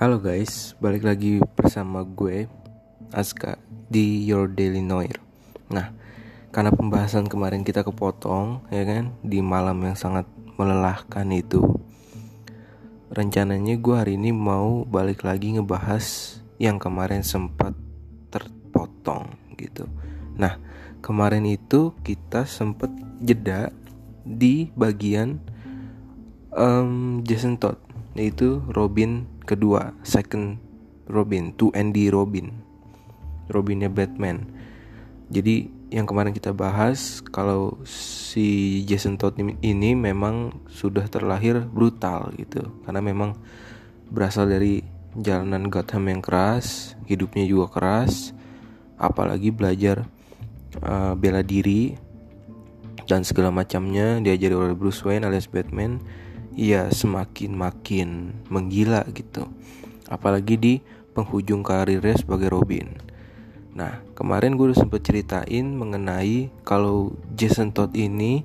Halo guys, balik lagi bersama gue Aska di Your Daily Noir. Nah, karena pembahasan kemarin kita kepotong ya kan di malam yang sangat melelahkan itu. Rencananya gue hari ini mau balik lagi ngebahas yang kemarin sempat terpotong gitu. Nah, kemarin itu kita sempat jeda di bagian um, Jason Todd yaitu Robin kedua second Robin to Andy Robin. Robinnya Batman. Jadi yang kemarin kita bahas kalau si Jason Todd ini memang sudah terlahir brutal gitu. Karena memang berasal dari jalanan Gotham yang keras hidupnya juga keras apalagi belajar uh, bela diri dan segala macamnya. Diajari oleh Bruce Wayne alias Batman ia semakin makin menggila gitu. Apalagi di penghujung karirnya sebagai Robin. Nah, kemarin gue udah sempet ceritain mengenai kalau Jason Todd ini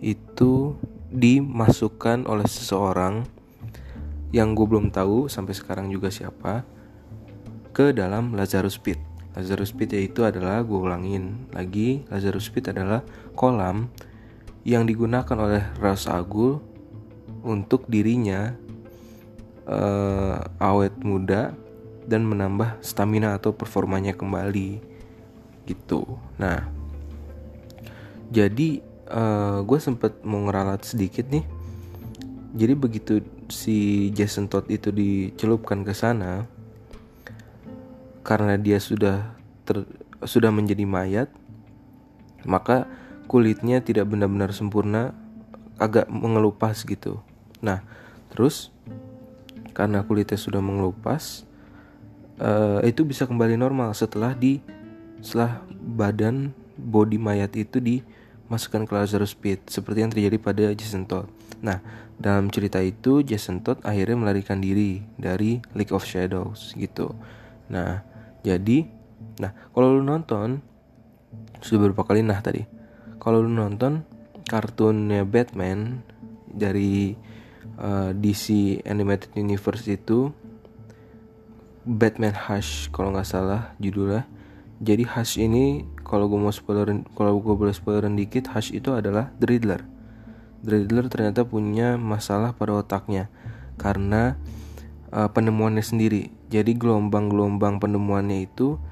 itu dimasukkan oleh seseorang yang gue belum tahu sampai sekarang juga siapa ke dalam Lazarus Pit. Lazarus Pit yaitu adalah gue ulangin lagi Lazarus Pit adalah kolam yang digunakan oleh Ra's Agul untuk dirinya uh, awet muda dan menambah stamina atau performanya kembali gitu. Nah, jadi uh, gue sempet mau ngeralat sedikit nih. Jadi begitu si Jason Todd itu dicelupkan ke sana, karena dia sudah ter, sudah menjadi mayat, maka kulitnya tidak benar-benar sempurna, agak mengelupas gitu. Nah, terus karena kulitnya sudah mengelupas, uh, itu bisa kembali normal setelah di setelah badan body mayat itu dimasukkan ke Lazarus Pit seperti yang terjadi pada Jason Todd. Nah, dalam cerita itu Jason Todd akhirnya melarikan diri dari League of Shadows gitu. Nah, jadi nah kalau lu nonton sudah beberapa kali nah tadi. Kalau lu nonton kartunnya Batman dari eh, DC Animated Universe itu Batman Hush kalau nggak salah judulnya. Jadi Hush ini kalau gue mau spoilerin kalau gue boleh spoilerin dikit Hush itu adalah The Riddler. The Riddler ternyata punya masalah pada otaknya karena uh, penemuannya sendiri. Jadi gelombang-gelombang penemuannya itu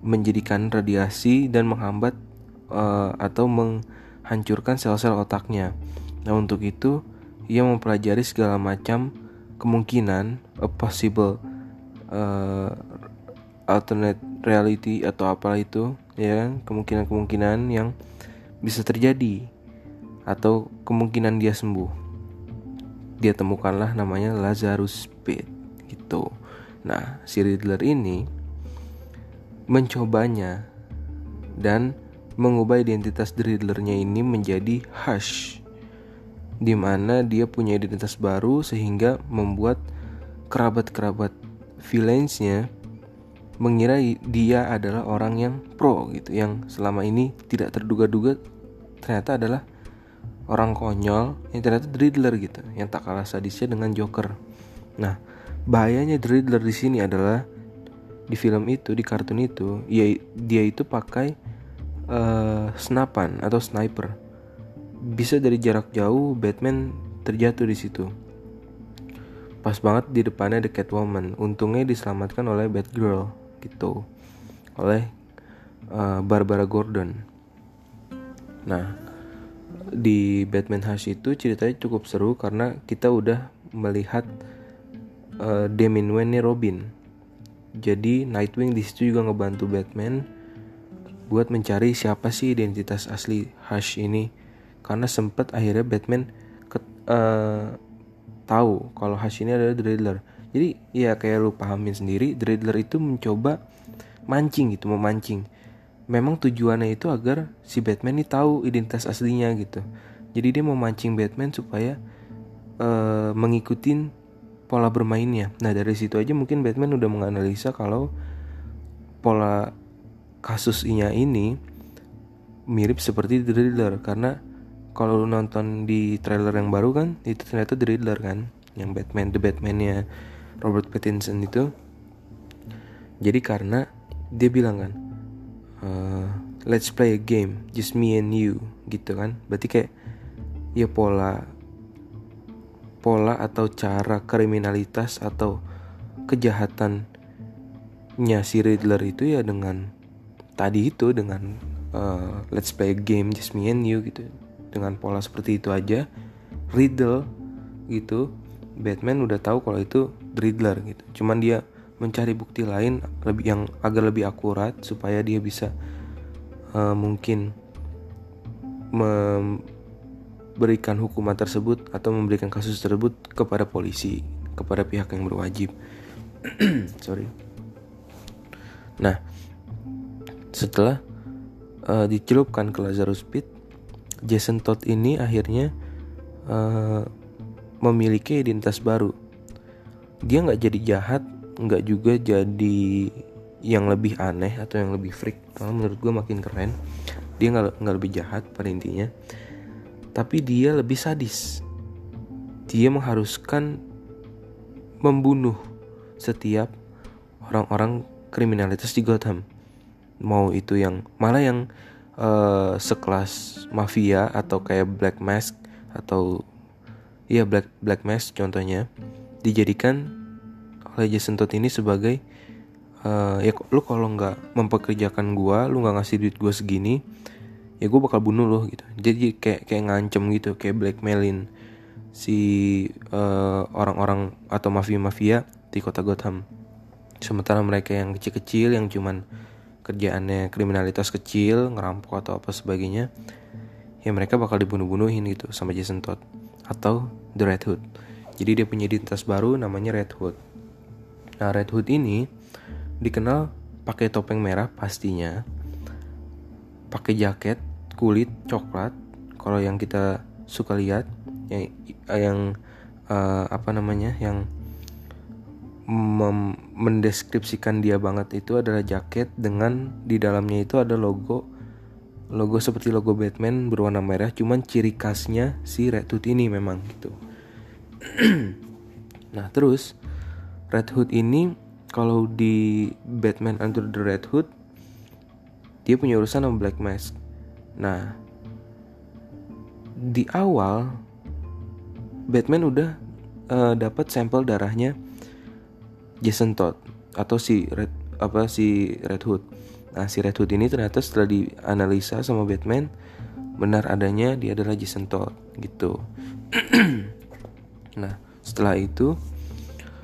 menjadikan radiasi dan menghambat uh, atau menghancurkan sel-sel otaknya. Nah untuk itu ia mempelajari segala macam kemungkinan a possible uh, alternate reality atau apa itu ya kan? kemungkinan-kemungkinan yang bisa terjadi atau kemungkinan dia sembuh. Dia temukanlah namanya Lazarus Pit gitu. Nah si Riddler ini mencobanya dan mengubah identitas Riddlernya ini menjadi Hush di mana dia punya identitas baru sehingga membuat kerabat-kerabat villainsnya mengira dia adalah orang yang pro gitu yang selama ini tidak terduga-duga ternyata adalah orang konyol yang ternyata Riddler gitu yang tak kalah sadisnya dengan Joker. Nah, bahayanya Riddler di sini adalah di film itu di kartun itu ya dia itu pakai uh, senapan atau sniper bisa dari jarak jauh Batman terjatuh di situ. Pas banget di depannya The Catwoman. Untungnya diselamatkan oleh Batgirl gitu. Oleh uh, Barbara Gordon. Nah, di Batman Hush itu ceritanya cukup seru karena kita udah melihat uh, Damian Wayne Robin. Jadi Nightwing di situ juga ngebantu Batman buat mencari siapa sih identitas asli Hush ini karena sempat akhirnya Batman ke, uh, tahu kalau Hush ini adalah The Riddler. Jadi ya kayak lu pahamin sendiri, The Riddler itu mencoba mancing gitu, memancing. Memang tujuannya itu agar si Batman ini tahu identitas aslinya gitu. Jadi dia mau mancing Batman supaya uh, mengikuti pola bermainnya. Nah dari situ aja mungkin Batman udah menganalisa kalau pola kasusnya ini mirip seperti The Riddler karena kalau lu nonton di trailer yang baru kan itu ternyata The Riddler kan yang Batman The Batman-nya Robert Pattinson itu. Jadi karena dia bilang kan uh, let's play a game just me and you gitu kan. Berarti kayak ya pola pola atau cara kriminalitas atau kejahatannya si Riddler itu ya dengan tadi itu dengan uh, let's play a game just me and you gitu dengan pola seperti itu aja Riddle gitu Batman udah tahu kalau itu Riddler gitu. Cuman dia mencari bukti lain lebih yang agar lebih akurat supaya dia bisa uh, mungkin memberikan hukuman tersebut atau memberikan kasus tersebut kepada polisi kepada pihak yang berwajib. Sorry. Nah setelah uh, dicelupkan ke Lazarus Pit Jason Todd ini akhirnya uh, memiliki identitas baru. Dia nggak jadi jahat nggak juga jadi yang lebih aneh atau yang lebih freak. Kalau menurut gue makin keren dia nggak nggak lebih jahat pada intinya. Tapi dia lebih sadis. Dia mengharuskan membunuh setiap orang-orang kriminalitas di Gotham. Mau itu yang malah yang uh, sekelas mafia atau kayak Black Mask atau iya Black Black Mask contohnya dijadikan oleh Jason Todd ini sebagai uh, ya lu kalau nggak mempekerjakan gua lu nggak ngasih duit gua segini ya gue bakal bunuh lo gitu. Jadi kayak kayak ngancem gitu kayak blackmailin si uh, orang-orang atau mafia-mafia di kota Gotham. Sementara mereka yang kecil-kecil yang cuman kerjaannya kriminalitas kecil ngerampok atau apa sebagainya ya mereka bakal dibunuh-bunuhin gitu sama Jason Todd atau The Red Hood jadi dia punya identitas baru namanya Red Hood Nah, Red Hood ini dikenal pakai topeng merah pastinya, pakai jaket kulit coklat. Kalau yang kita suka lihat, yang yang uh, apa namanya, yang mendeskripsikan dia banget itu adalah jaket dengan di dalamnya itu ada logo logo seperti logo Batman berwarna merah cuman ciri khasnya si Red Hood ini memang gitu nah terus Red Hood ini kalau di Batman Under the Red Hood dia punya urusan sama Black Mask. Nah, di awal Batman udah uh, dapat sampel darahnya Jason Todd atau si Red apa si Red Hood. Nah, si Red Hood ini ternyata setelah dianalisa sama Batman benar adanya dia adalah Jason Todd gitu. nah, setelah itu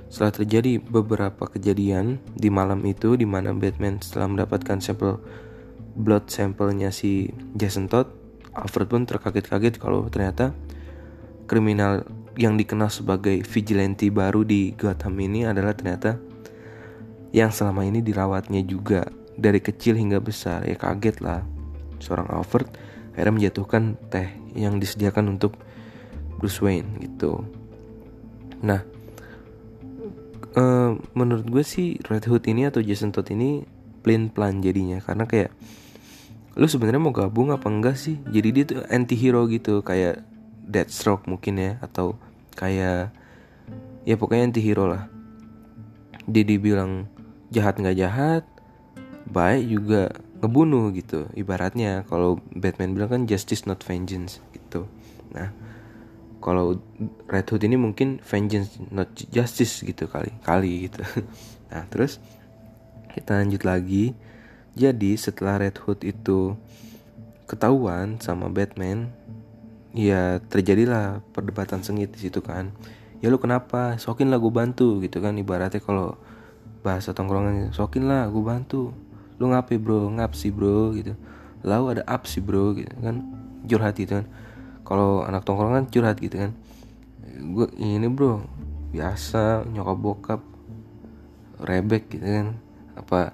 setelah terjadi beberapa kejadian di malam itu di mana Batman setelah mendapatkan sampel blood sampelnya si Jason Todd, Alfred pun terkaget-kaget kalau ternyata kriminal yang dikenal sebagai vigilante baru di Gotham ini adalah ternyata yang selama ini dirawatnya juga dari kecil hingga besar. Ya kaget lah. Seorang Alfred akhirnya menjatuhkan teh yang disediakan untuk Bruce Wayne gitu. Nah uh, menurut gue sih Red Hood ini atau Jason Todd ini plain plan jadinya. Karena kayak lu sebenarnya mau gabung apa enggak sih? Jadi dia tuh anti hero gitu kayak Deathstroke mungkin ya atau kayak ya pokoknya anti hero lah. Dia dibilang jahat nggak jahat baik juga ngebunuh gitu. Ibaratnya kalau Batman bilang kan justice not vengeance gitu. Nah kalau Red Hood ini mungkin vengeance not justice gitu kali kali gitu. Nah terus kita lanjut lagi. Jadi setelah Red Hood itu ketahuan sama Batman ya terjadilah perdebatan sengit di situ kan. Ya lu kenapa? Sokin lah gue bantu gitu kan. Ibaratnya kalau bahasa tongkrongan sokin lah gue bantu. Lu ngapain bro? Ngap sih bro gitu. Lalu ada up sih bro gitu kan. Curhat gitu kan. Kalau anak tongkrongan curhat gitu kan. Gue ini bro biasa nyokap bokap rebek gitu kan. Apa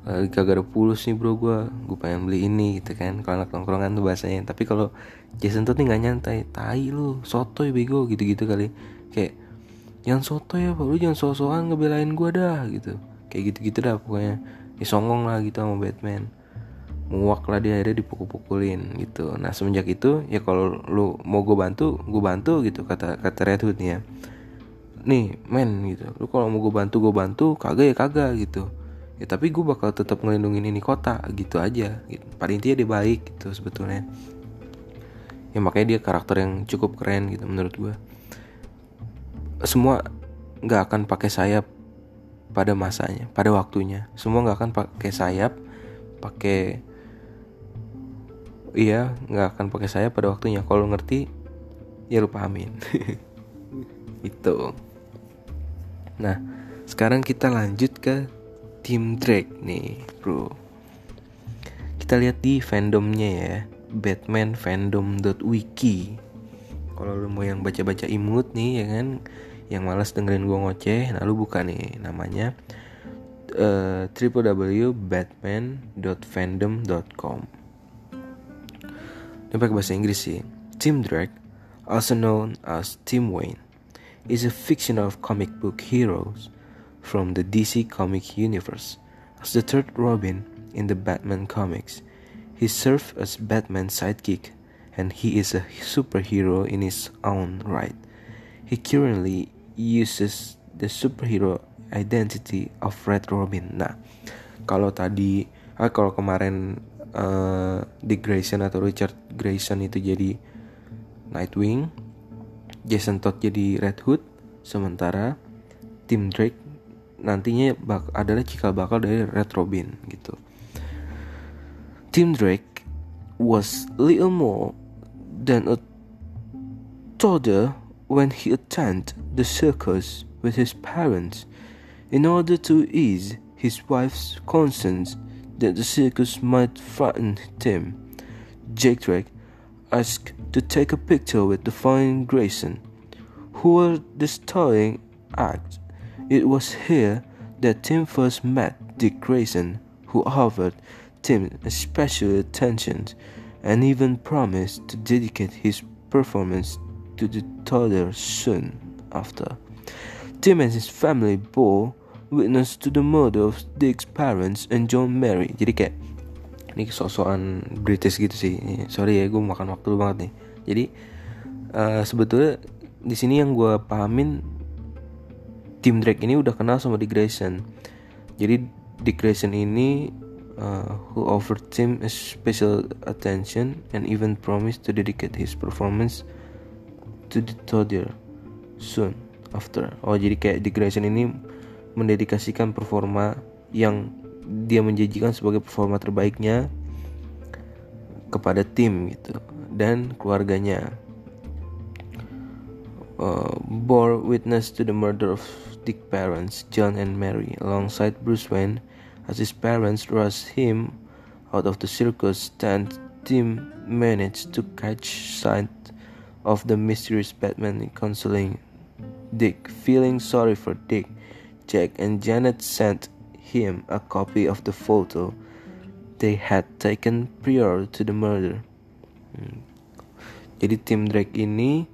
lagi kagak ada pulus nih bro gue gue pengen beli ini gitu kan. Kalau anak tongkrongan tuh bahasanya. Tapi kalau Jason tuh nih nggak nyantai. Tai lu sotoy bego gitu gitu kali. Kayak jangan soto ya lu jangan so-soan ngebelain gue dah gitu. Kayak gitu gitu dah pokoknya. Ya songong lah gitu sama Batman. Muak lah dia akhirnya dipukul-pukulin gitu. Nah semenjak itu ya kalau lu mau gue bantu gue bantu gitu kata kata Red Hood ya. Nih men gitu. Lu kalau mau gue bantu gue bantu kagak ya kagak gitu. Ya tapi gue bakal tetap ngelindungin ini kota gitu aja gitu. pada intinya dia baik gitu sebetulnya ya makanya dia karakter yang cukup keren gitu menurut gue semua nggak akan pakai sayap pada masanya pada waktunya. Semua nggak akan pakai sayap pakai iya nggak akan pakai sayap pada waktunya. Kalau ngerti ya lu pahamin. Itu nah sekarang kita lanjut ke Tim Drake nih bro. Kita lihat di fandomnya ya Batman Fandom.wiki Kalau lu mau yang baca-baca imut nih ya kan? Yang malas dengerin gue ngoceh Nah lu buka nih namanya uh, www.batman.fandom.com Ini pakai bahasa Inggris sih. Tim Drake also known as Tim Wayne is a fictional comic book heroes from the DC comic universe. As the third Robin in the Batman comics, he served as Batman's sidekick and he is a superhero in his own right. He currently uses the superhero identity of Red Robin. Nah, kalau tadi, ah, kalau kemarin uh, Dick Grayson atau Richard Grayson itu jadi Nightwing, Jason Todd jadi Red Hood, sementara Tim Drake nantinya bak adalah cikal bakal dari Red Robin gitu. Tim Drake was little more than a toddler when he attended the circus with his parents in order to ease his wife's concerns that the circus might frighten Tim. Jake Drake asked to take a picture with the fine Grayson, who were the starring act it was here that Tim first met Dick Grayson, who offered Tim special attention and even promised to dedicate his performance to the toddler soon after. Tim and his family bore witness to the murder of Dick's parents and John Mary. Jadi kayak ini sosokan British gitu sih. Sorry ya, gue makan waktu banget nih. Jadi uh, sebetulnya di sini yang gue pahamin tim Drake ini udah kenal sama Dick Grayson jadi Dick Grayson ini uh, who offered Tim special attention and even promised to dedicate his performance to the toddler soon after. Oh jadi kayak Dick Grayson ini mendedikasikan performa yang dia menjanjikan sebagai performa terbaiknya kepada tim gitu dan keluarganya. Uh, bore witness to the murder of Dick's parents, John and Mary, alongside Bruce Wayne, as his parents rushed him out of the circus tent. Tim managed to catch sight of the mysterious Batman consoling Dick. Feeling sorry for Dick, Jack and Janet sent him a copy of the photo they had taken prior to the murder. Hmm. Jadi tim Drake ini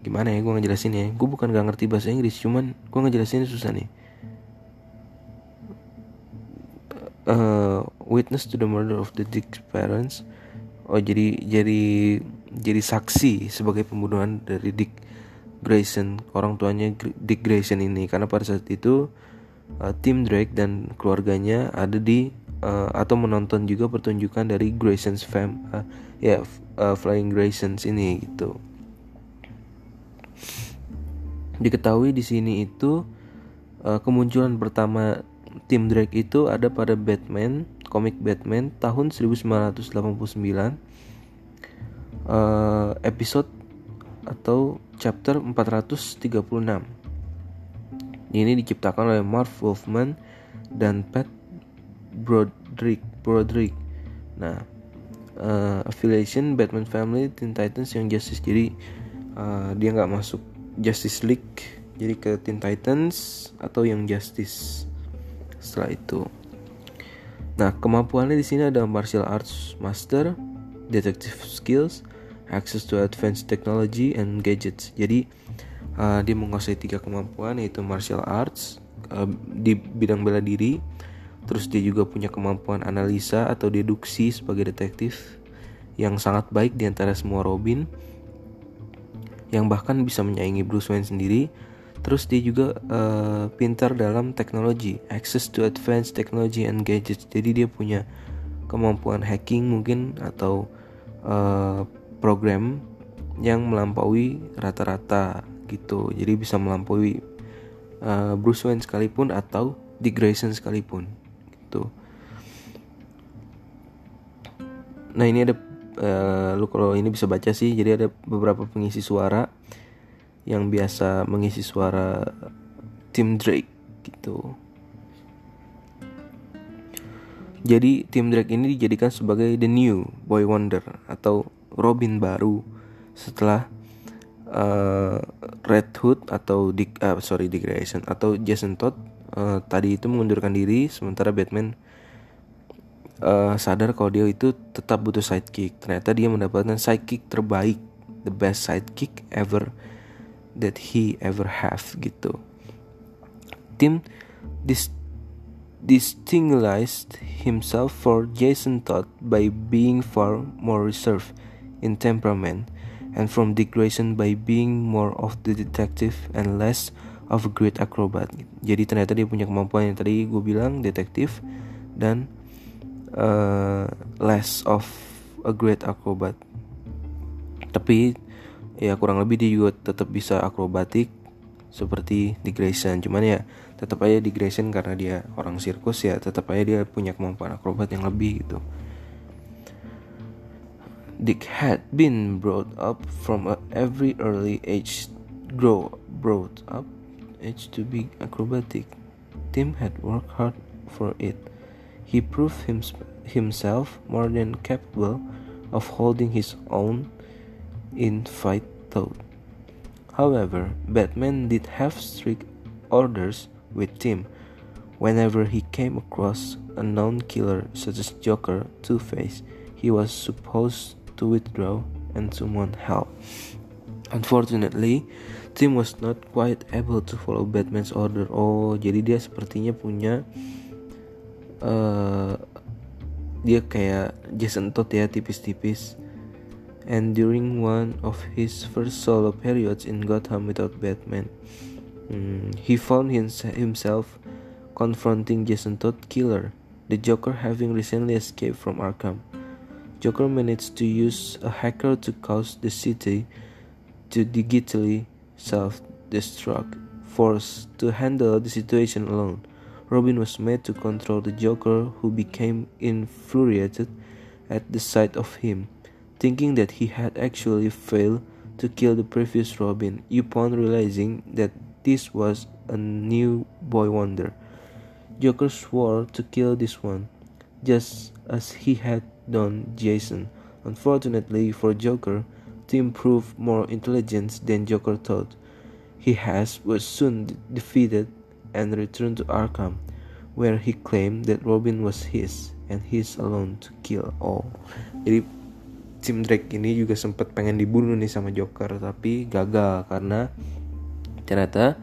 gimana ya gue ngejelasin ya gue bukan gak ngerti bahasa Inggris cuman gue ngejelasin susah nih uh, witness to the murder of the Dick parents. Oh jadi jadi jadi saksi sebagai pembunuhan dari Dick Grayson orang tuanya Dick Grayson ini. Karena pada saat itu uh, Tim Drake dan keluarganya ada di uh, atau menonton juga pertunjukan dari Grayson's fam uh, ya yeah, uh, Flying Graysons ini gitu. Diketahui di sini itu uh, kemunculan pertama tim Drake itu ada pada Batman, komik Batman tahun 1989 uh, episode atau chapter 436. Ini diciptakan oleh Marv Wolfman dan Pat Broderick. Broderick. Nah, uh, affiliation Batman Family Teen Titans yang Justice jadi uh, dia nggak masuk Justice League jadi ke Teen Titans atau yang Justice setelah itu. Nah kemampuannya di sini ada martial arts master detective skills access to advanced technology and gadgets. Jadi uh, dia menguasai tiga kemampuan yaitu martial arts uh, di bidang bela diri terus dia juga punya kemampuan analisa atau deduksi sebagai detektif yang sangat baik di antara semua Robin yang bahkan bisa menyaingi Bruce Wayne sendiri terus dia juga uh, pintar dalam teknologi access to advanced technology and gadgets. Jadi dia punya kemampuan hacking mungkin atau uh, program yang melampaui rata-rata gitu. Jadi bisa melampaui uh, Bruce Wayne sekalipun atau Dick Grayson sekalipun gitu. Nah ini ada uh, lu kalau ini bisa baca sih. Jadi ada beberapa pengisi suara yang biasa mengisi suara Tim Drake gitu jadi Tim Drake ini dijadikan sebagai the new boy wonder atau Robin baru setelah uh, Red Hood atau Dick uh, sorry Dick Grayson atau Jason Todd uh, tadi itu mengundurkan diri sementara Batman uh, sadar kalau dia itu tetap butuh sidekick. Ternyata dia mendapatkan sidekick terbaik, the best sidekick ever that he ever have gitu. Tim dis distinguished himself for Jason Todd by being far more reserved in temperament and from Dick Grayson by being more of the detective and less of a great acrobat. Jadi ternyata dia punya kemampuan yang tadi gue bilang detektif dan uh, less of a great acrobat tapi ya kurang lebih dia juga tetap bisa akrobatik seperti di Grayson. Cuman ya tetap aja di Grayson karena dia orang sirkus ya tetap aja dia punya kemampuan akrobat yang lebih gitu. Dick had been brought up from a every early age grow brought up age to be acrobatic. Tim had worked hard for it. He proved him, himself more than capable of holding his own in fight though. However, Batman did have strict orders with Tim whenever he came across a known killer such as Joker, Two-Face, he was supposed to withdraw and summon help. Unfortunately, Tim was not quite able to follow Batman's order. Oh, jadi dia sepertinya punya uh, dia kayak Jason Todd ya tipis-tipis and during one of his first solo periods in Gotham without Batman hmm, he found himself confronting Jason Todd killer the Joker having recently escaped from Arkham. Joker managed to use a hacker to cause the city to digitally self-destruct forced to handle the situation alone. Robin was made to control the Joker, who became infuriated at the sight of him, thinking that he had actually failed to kill the previous Robin, upon realizing that this was a new boy wonder. Joker swore to kill this one, just as he had done Jason. Unfortunately for Joker, Tim proved more intelligent than Joker thought. He has was soon defeated and returned to Arkham, where he claimed that Robin was his and his alone to kill all. Tim Drake ini juga sempat pengen dibunuh nih sama Joker tapi gagal karena ternyata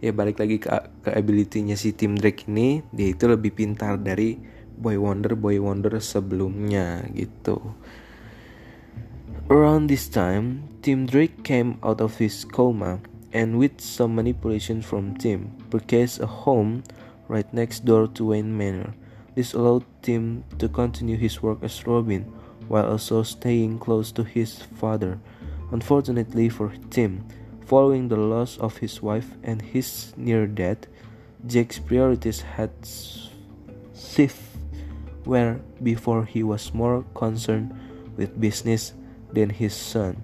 ya balik lagi ke, ke ability-nya si Tim Drake ini dia itu lebih pintar dari Boy Wonder Boy Wonder sebelumnya gitu. Around this time, Tim Drake came out of his coma and with some manipulation from Tim, purchased a home right next door to Wayne Manor. This allowed Tim to continue his work as Robin while also staying close to his father. Unfortunately for Tim, following the loss of his wife and his near death, Jake's priorities had shifted where before he was more concerned with business than his son.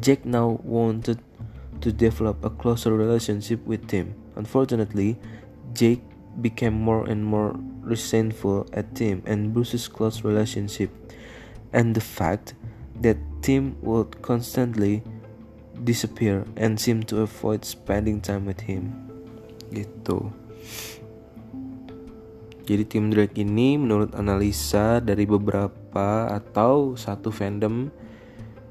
Jake now wanted to develop a closer relationship with Tim. Unfortunately, Jake became more and more resentful at Tim and Bruce's close relationship, and the fact that Tim would constantly disappear and seem to avoid spending time with him. Gitu. Jadi tim Drake ini menurut analisa dari beberapa atau satu fandom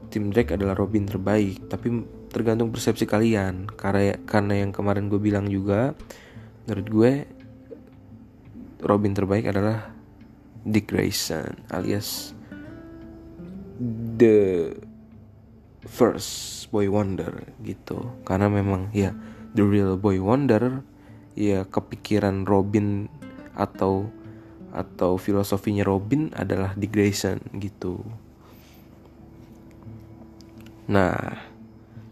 tim Drake adalah Robin terbaik, tapi tergantung persepsi kalian karena karena yang kemarin gue bilang juga menurut gue Robin terbaik adalah Dick Grayson alias the first boy wonder gitu karena memang ya the real boy wonder ya kepikiran Robin atau atau filosofinya Robin adalah Grayson gitu. Nah,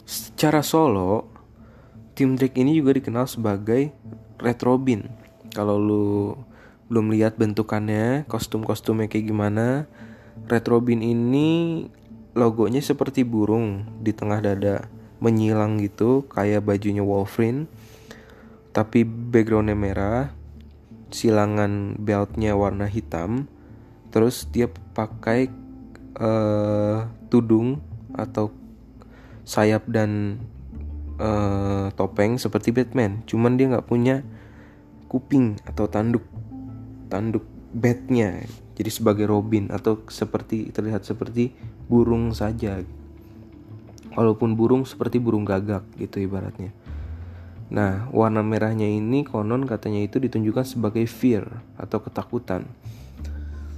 secara solo, tim Drake ini juga dikenal sebagai Red Robin. Kalau lu belum lihat bentukannya, kostum-kostumnya kayak gimana, Red Robin ini logonya seperti burung di tengah dada menyilang gitu kayak bajunya Wolverine. Tapi backgroundnya merah silangan beltnya warna hitam. Terus dia pakai uh, tudung atau sayap dan uh, topeng seperti Batman. Cuman dia nggak punya kuping atau tanduk tanduk batnya jadi sebagai Robin atau seperti terlihat seperti burung saja walaupun burung seperti burung gagak gitu ibaratnya Nah, warna merahnya ini konon katanya itu ditunjukkan sebagai fear atau ketakutan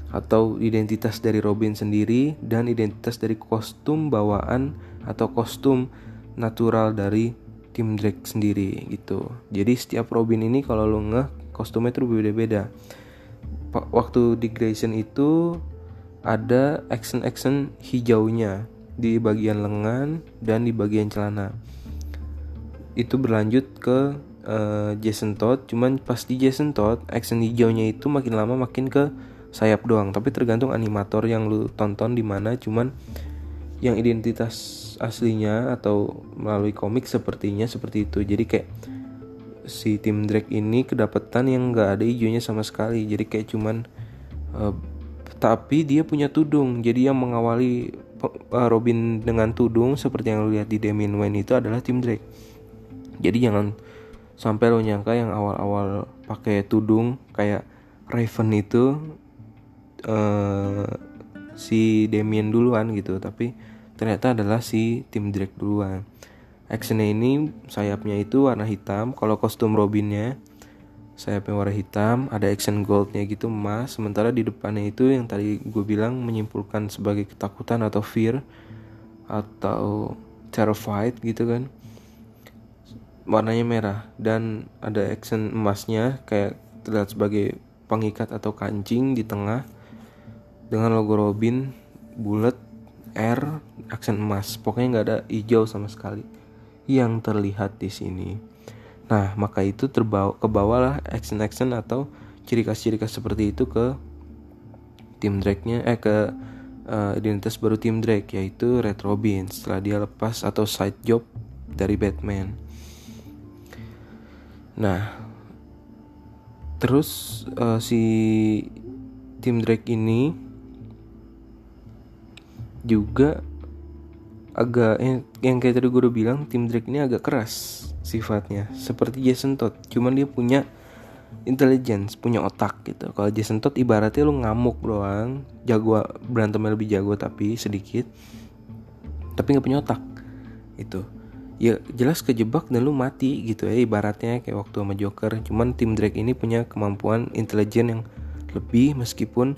atau identitas dari Robin sendiri dan identitas dari kostum bawaan atau kostum natural dari tim Drake sendiri gitu. Jadi setiap Robin ini kalau lo ngeh kostumnya itu berbeda-beda. Waktu di Grayson itu ada action-action hijaunya di bagian lengan dan di bagian celana. Itu berlanjut ke uh, Jason Todd cuman pas di Jason Todd action hijaunya itu makin lama makin ke sayap doang tapi tergantung animator yang lu tonton di mana cuman yang identitas aslinya atau melalui komik sepertinya seperti itu. Jadi kayak si tim Drake ini kedapatan yang nggak ada hijaunya sama sekali. Jadi kayak cuman uh, tapi dia punya tudung. Jadi yang mengawali uh, Robin dengan tudung seperti yang lu lihat di Damian Wayne itu adalah tim Drake. Jadi jangan sampai lo nyangka yang awal-awal pakai tudung kayak Raven itu uh, si Damien duluan gitu. Tapi ternyata adalah si Tim Drake duluan actionnya ini sayapnya itu warna hitam. Kalau kostum Robinnya sayapnya warna hitam. Ada action goldnya gitu emas. Sementara di depannya itu yang tadi gue bilang menyimpulkan sebagai ketakutan atau fear atau terrified gitu kan. Warnanya merah. Dan ada accent emasnya kayak terlihat sebagai pengikat atau kancing di tengah. Dengan logo Robin bulat R aksen emas. Pokoknya nggak ada hijau sama sekali yang terlihat di sini. Nah maka itu terbawa ke bawah lah action action atau ciri khas ciri khas seperti itu ke tim Drake-nya eh ke uh, identitas baru tim Drake yaitu Red Robin. Setelah dia lepas atau side job dari Batman. Nah, terus uh, si tim Drake ini juga agak yang, yang kayak tadi gue udah bilang tim Drake ini agak keras sifatnya. Seperti Jason Todd cuman dia punya intelligence punya otak gitu. Kalau Jason Todd ibaratnya lu ngamuk doang jago berantemnya lebih jago tapi sedikit tapi nggak punya otak itu ya jelas kejebak dan lu mati gitu ya ibaratnya kayak waktu sama Joker. Cuman tim Drake ini punya kemampuan intelijen yang lebih meskipun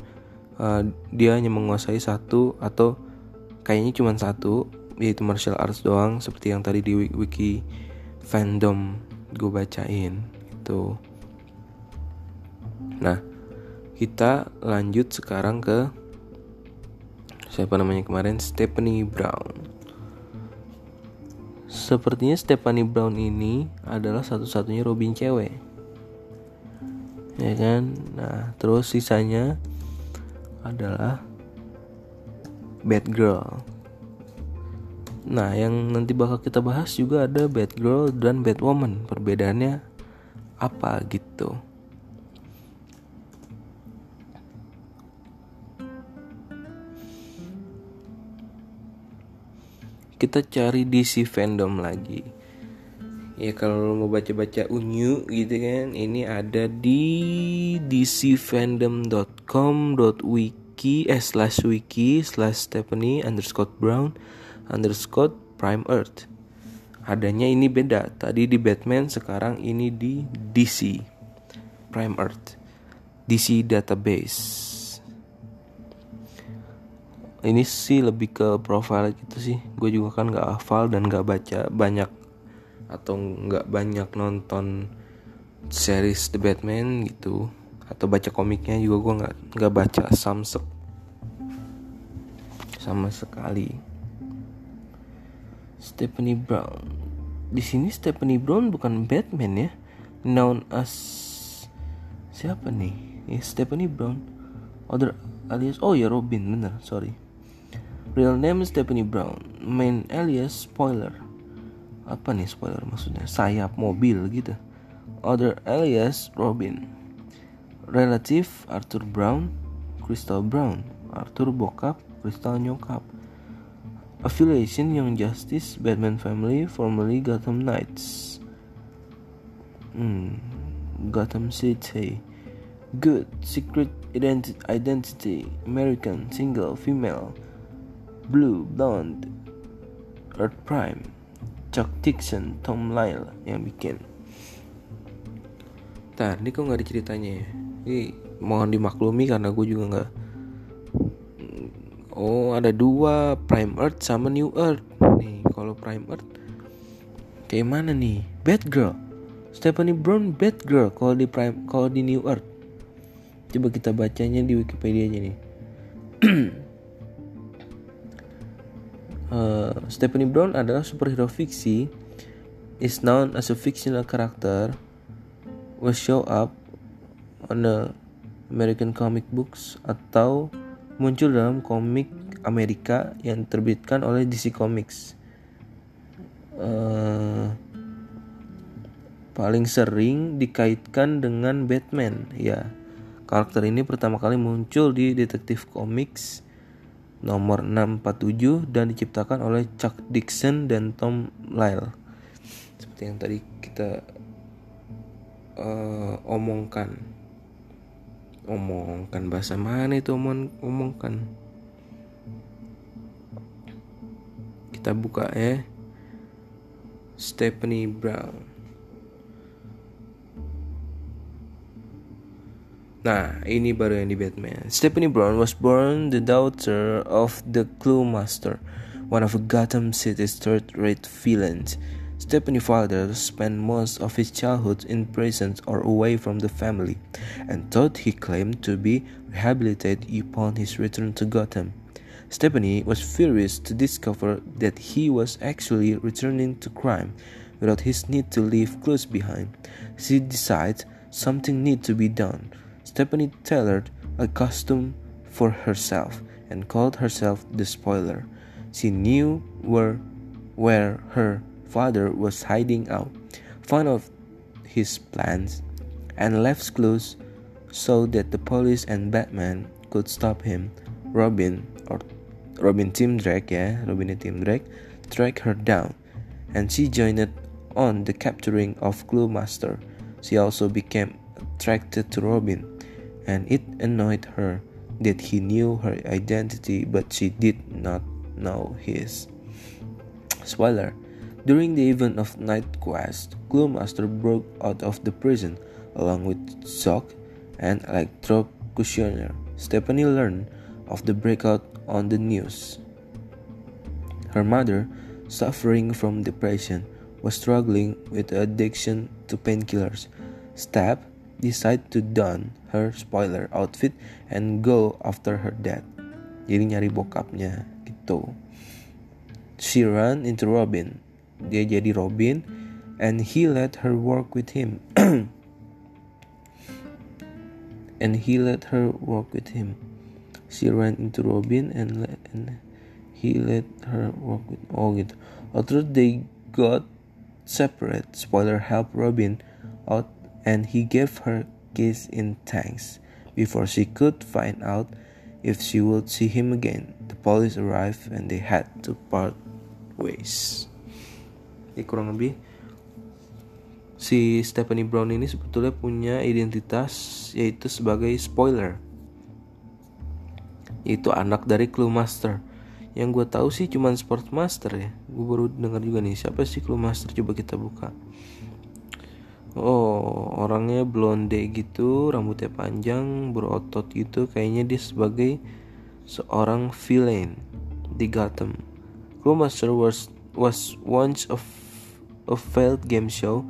uh, dia hanya menguasai satu atau kayaknya cuma satu yaitu martial arts doang seperti yang tadi di wiki fandom gue bacain itu nah kita lanjut sekarang ke siapa namanya kemarin Stephanie Brown Sepertinya Stephanie Brown ini adalah satu-satunya Robin cewek. Ya kan? Nah, terus sisanya adalah Batgirl. Nah, yang nanti bakal kita bahas juga ada Batgirl dan Batwoman. Perbedaannya apa gitu? kita cari DC fandom lagi ya kalau mau baca-baca unyu gitu kan ini ada di dcfandom.com.wiki eh slash wiki slash Stephanie underscore Brown underscore Prime Earth. Adanya ini beda. Tadi di Batman sekarang ini di DC Prime Earth. DC database. Ini sih lebih ke profile gitu sih. Gue juga kan nggak hafal dan nggak baca banyak atau nggak banyak nonton series The Batman gitu. Atau baca komiknya juga gue nggak nggak baca. Samsek sama sekali Stephanie Brown. Di sini Stephanie Brown bukan Batman ya. Known as siapa nih? Ya Stephanie Brown. Other alias oh ya Robin bener sorry. Real name Stephanie Brown. Main alias spoiler. Apa nih spoiler maksudnya? Sayap mobil gitu. Other alias Robin. Relative Arthur Brown Crystal Brown. Arthur bokap Crystal nyokap affiliation Young Justice Batman Family formerly Gotham Knights. Hmm, Gotham City. Good Secret identi Identity. American Single Female. Blue Blonde. Earth Prime. Chuck Dixon Tom Lyle yang bikin. Ini kok nggak diceritanya ya? Ini mohon dimaklumi karena gue juga nggak Oh ada dua Prime Earth sama New Earth. Nih kalau Prime Earth Kayak mana nih? Bad Girl Stephanie Brown Bad Girl Kalau di Prime kalau di New Earth. Coba kita bacanya di Wikipedia aja nih. Uh, Stephanie Brown adalah superhero fiksi. Is known as a fictional character. Was show up on the American comic books Atau muncul dalam komik Amerika yang terbitkan oleh DC Comics. Uh, paling sering dikaitkan dengan Batman, ya. Karakter ini pertama kali muncul di Detektif Comics nomor 647 dan diciptakan oleh Chuck Dixon dan Tom Lyle. Seperti yang tadi kita uh, omongkan omongkan bahasa mana itu omong omongkan kita buka ya Stephanie Brown Nah, ini baru yang di Batman. Stephanie Brown was born the daughter of the Clue Master, one of Gotham City's third-rate villains. Stephanie's father spent most of his childhood in prison or away from the family, and thought he claimed to be rehabilitated upon his return to Gotham. Stephanie was furious to discover that he was actually returning to crime without his need to leave clues behind. She decided something need to be done. Stephanie tailored a costume for herself and called herself the spoiler. She knew where where her father was hiding out, found of his plans, and left clues so that the police and Batman could stop him. Robin or Robin Tim Drake, yeah, Robin Tim Drake, tracked her down, and she joined on the capturing of Clue Master. She also became attracted to Robin, and it annoyed her that he knew her identity but she did not know his. Spoiler during the event of Night Quest, Master broke out of the prison along with Zoc and Electrocutioner. Stephanie learned of the breakout on the news. Her mother, suffering from depression, was struggling with addiction to painkillers. Stab decided to don her spoiler outfit and go after her dad. Jadi nyari bokapnya gitu. She ran into Robin, dia jadi Robin and he let her work with him. And he let her work with him. She ran into Robin and, let, and he let her work with oh gitu after they got separate spoiler helped Robin out and he gave her kiss in thanks before she could find out if she would see him again. The police arrived and they had to part ways ya kurang lebih. Si Stephanie Brown ini sebetulnya punya identitas yaitu sebagai spoiler. Yaitu anak dari Clue Master. Yang gue tahu sih cuman Sport Master ya. Gue baru dengar juga nih siapa sih Clue Master? Coba kita buka. Oh orangnya blonde gitu rambutnya panjang berotot gitu. Kayaknya dia sebagai seorang villain di Gotham. Clue Master was was once of a failed game show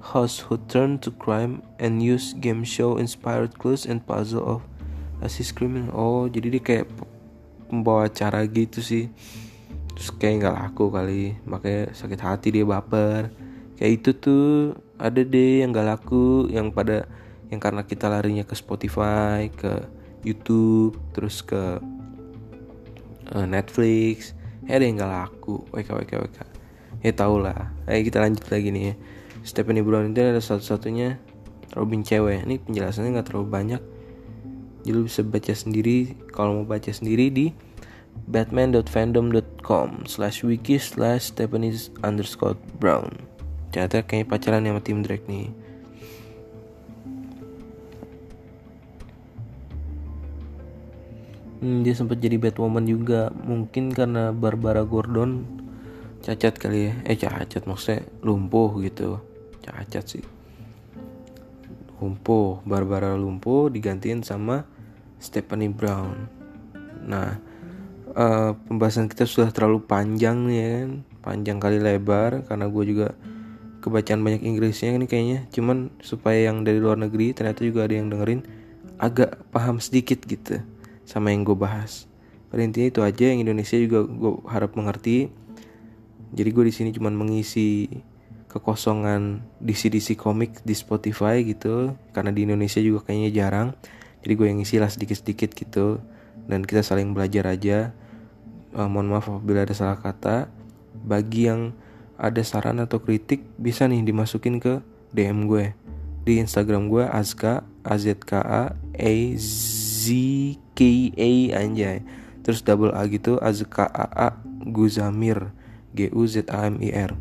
host who turned to crime and use game show inspired clues and puzzle of as his criminal. Oh, jadi dia kayak pembawa acara gitu sih. Terus kayak nggak laku kali, makanya sakit hati dia baper. Kayak itu tuh ada deh yang gak laku, yang pada yang karena kita larinya ke Spotify, ke YouTube, terus ke uh, Netflix, ada yang gak laku, WK WK WK. Ya tau lah. Ayo kita lanjut lagi nih ya. Stephanie Brown itu ada satu-satunya Robin cewek. Ini penjelasannya nggak terlalu banyak. Jadi lu bisa baca sendiri kalau mau baca sendiri di batman.fandom.com slash wiki slash Stephanie underscore Brown. Ternyata kayaknya pacaran sama tim Drake nih. Hmm, dia sempat jadi Batwoman juga mungkin karena Barbara Gordon cacat kali ya. Eh cacat maksudnya lumpuh gitu. Cacat sih. Lumpuh Barbara lumpuh digantiin sama Stephanie Brown. Nah uh, pembahasan kita sudah terlalu panjang nih ya kan? Panjang kali lebar karena gue juga kebacaan banyak Inggrisnya ini kayaknya. Cuman supaya yang dari luar negeri ternyata juga ada yang dengerin agak paham sedikit gitu sama yang gue bahas. Pada intinya itu aja yang Indonesia juga gue harap mengerti. Jadi gue di sini cuma mengisi kekosongan DC-DC komik di Spotify gitu karena di Indonesia juga kayaknya jarang. Jadi gue yang isi lah sedikit-sedikit gitu dan kita saling belajar aja. Uh, mohon maaf apabila ada salah kata. Bagi yang ada saran atau kritik bisa nih dimasukin ke DM gue di Instagram gue Azka Azka A Z K A anjay terus double A gitu Azka A A Guzamir G U Z A M I R.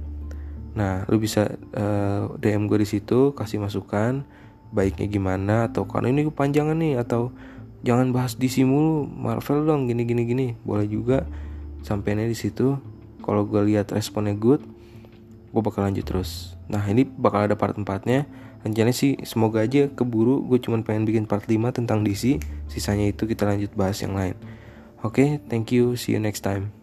Nah lu bisa uh, eh, DM gue di situ kasih masukan baiknya gimana atau karena ini kepanjangan nih atau jangan bahas DC mulu Marvel dong gini gini gini. Boleh juga sampainya di situ. Kalau gue lihat responnya good gue bakal lanjut terus. Nah ini bakal ada part 4 nya rencananya sih semoga aja keburu gue cuman pengen bikin part 5 tentang DC sisanya itu kita lanjut bahas yang lain. Oke okay, thank you see you next time